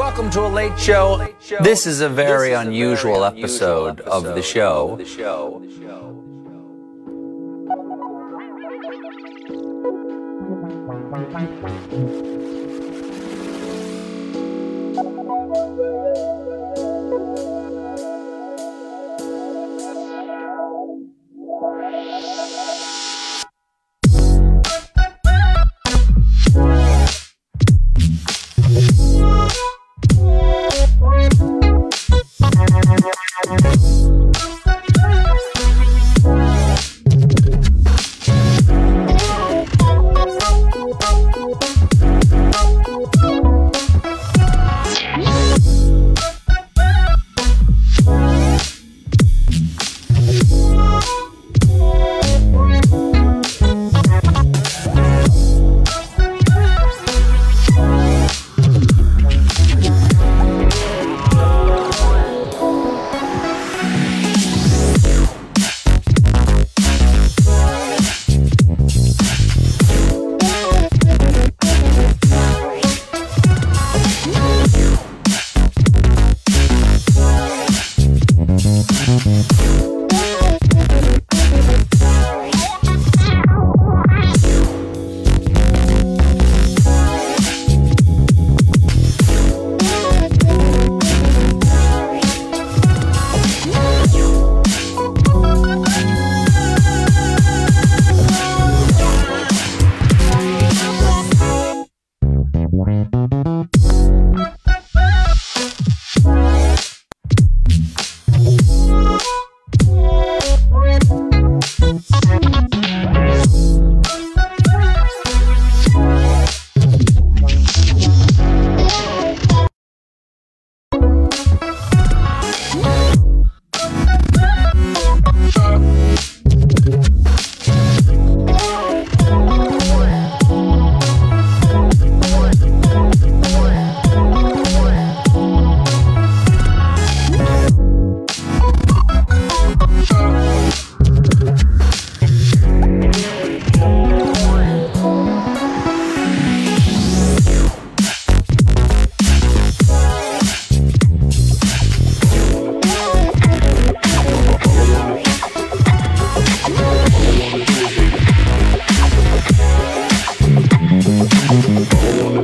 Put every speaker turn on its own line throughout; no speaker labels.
Welcome to a late show. This is a very unusual episode of the show. All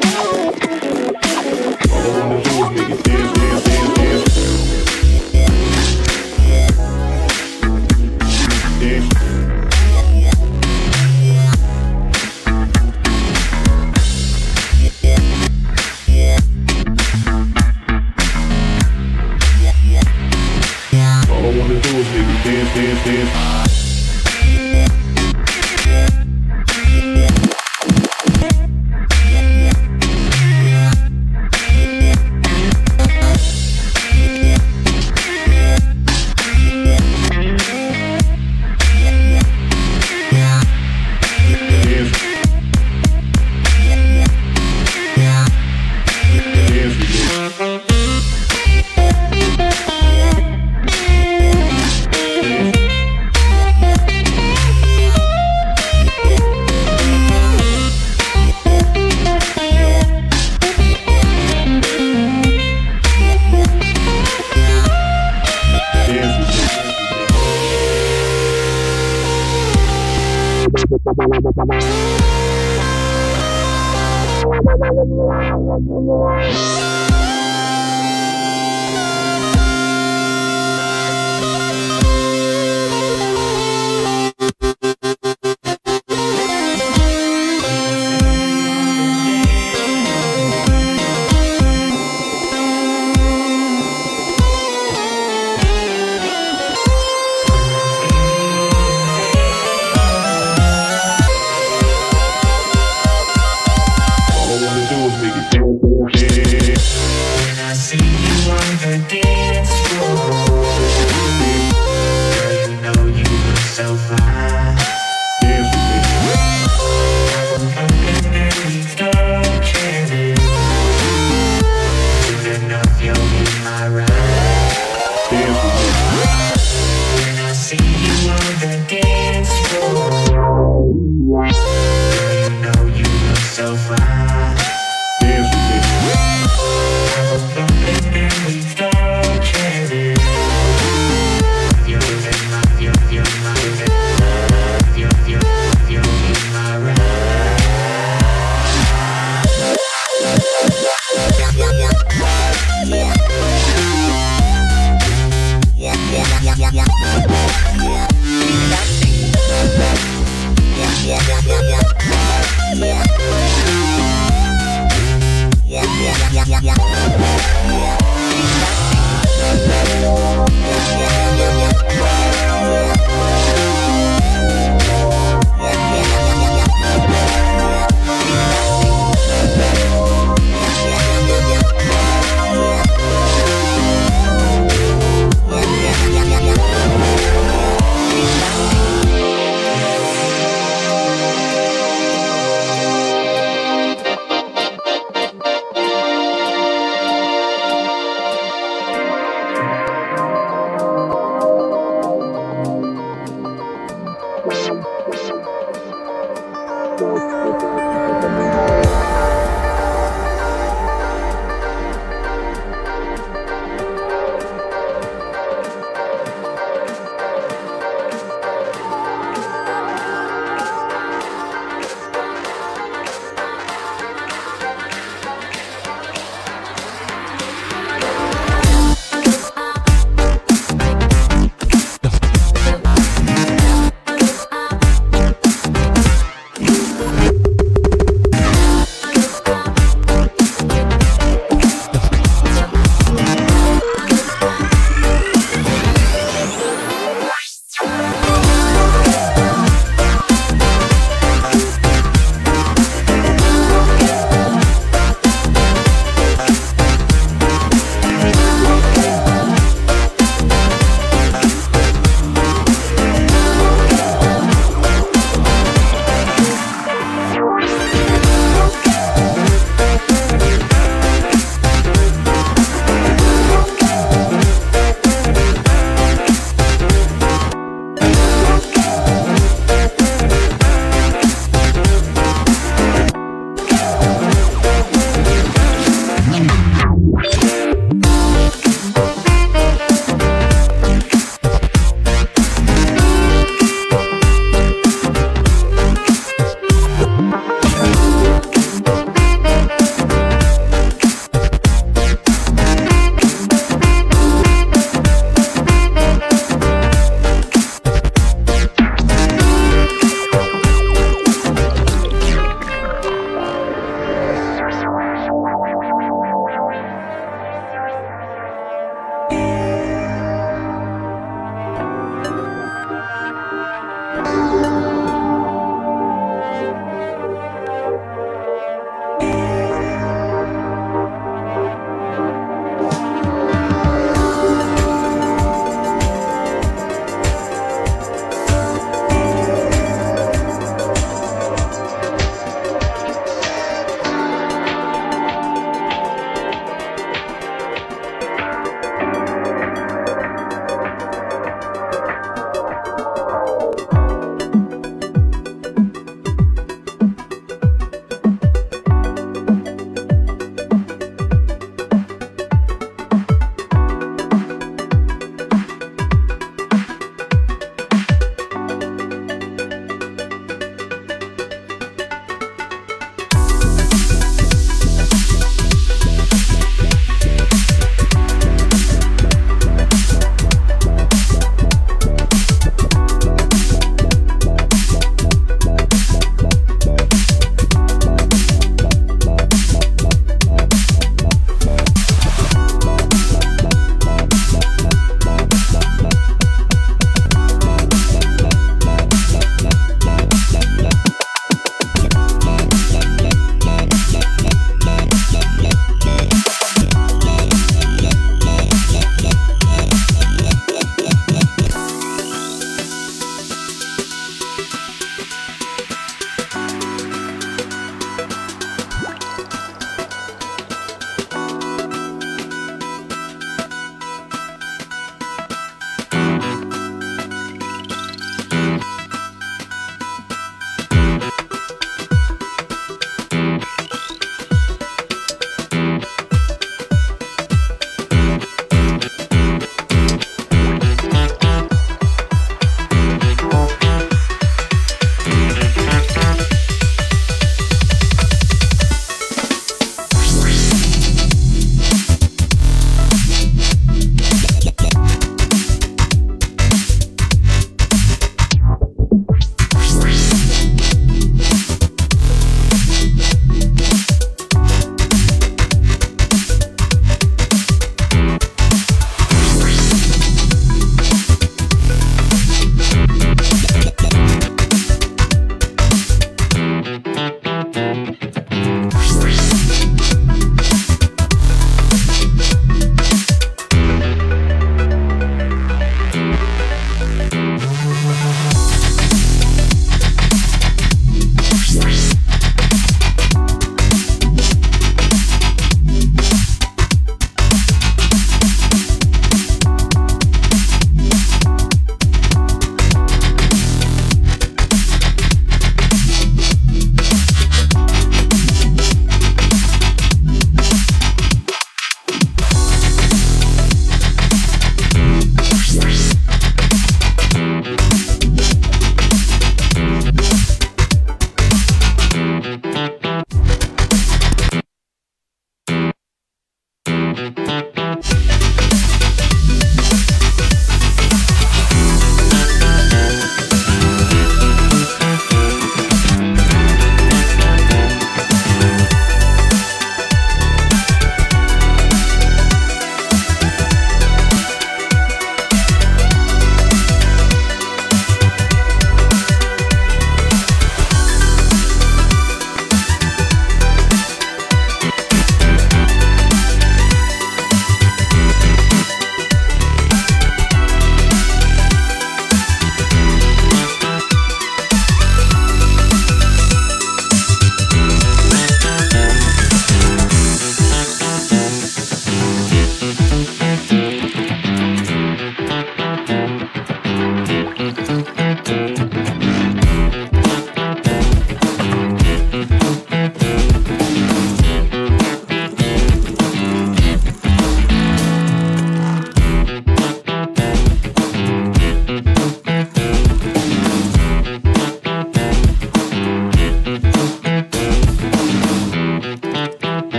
tonight.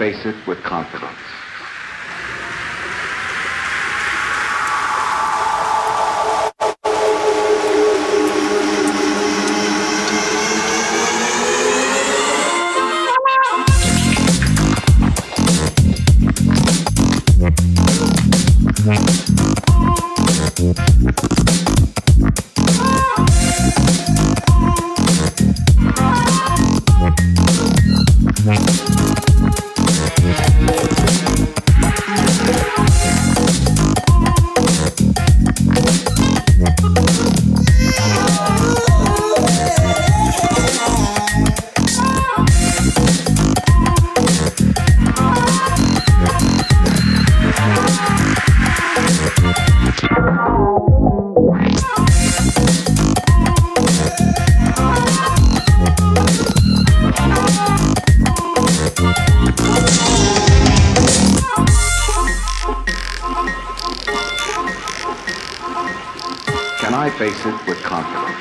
Face it with confidence. face it with confidence.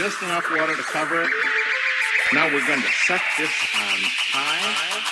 just enough water to cover it. Now we're going to set this on high.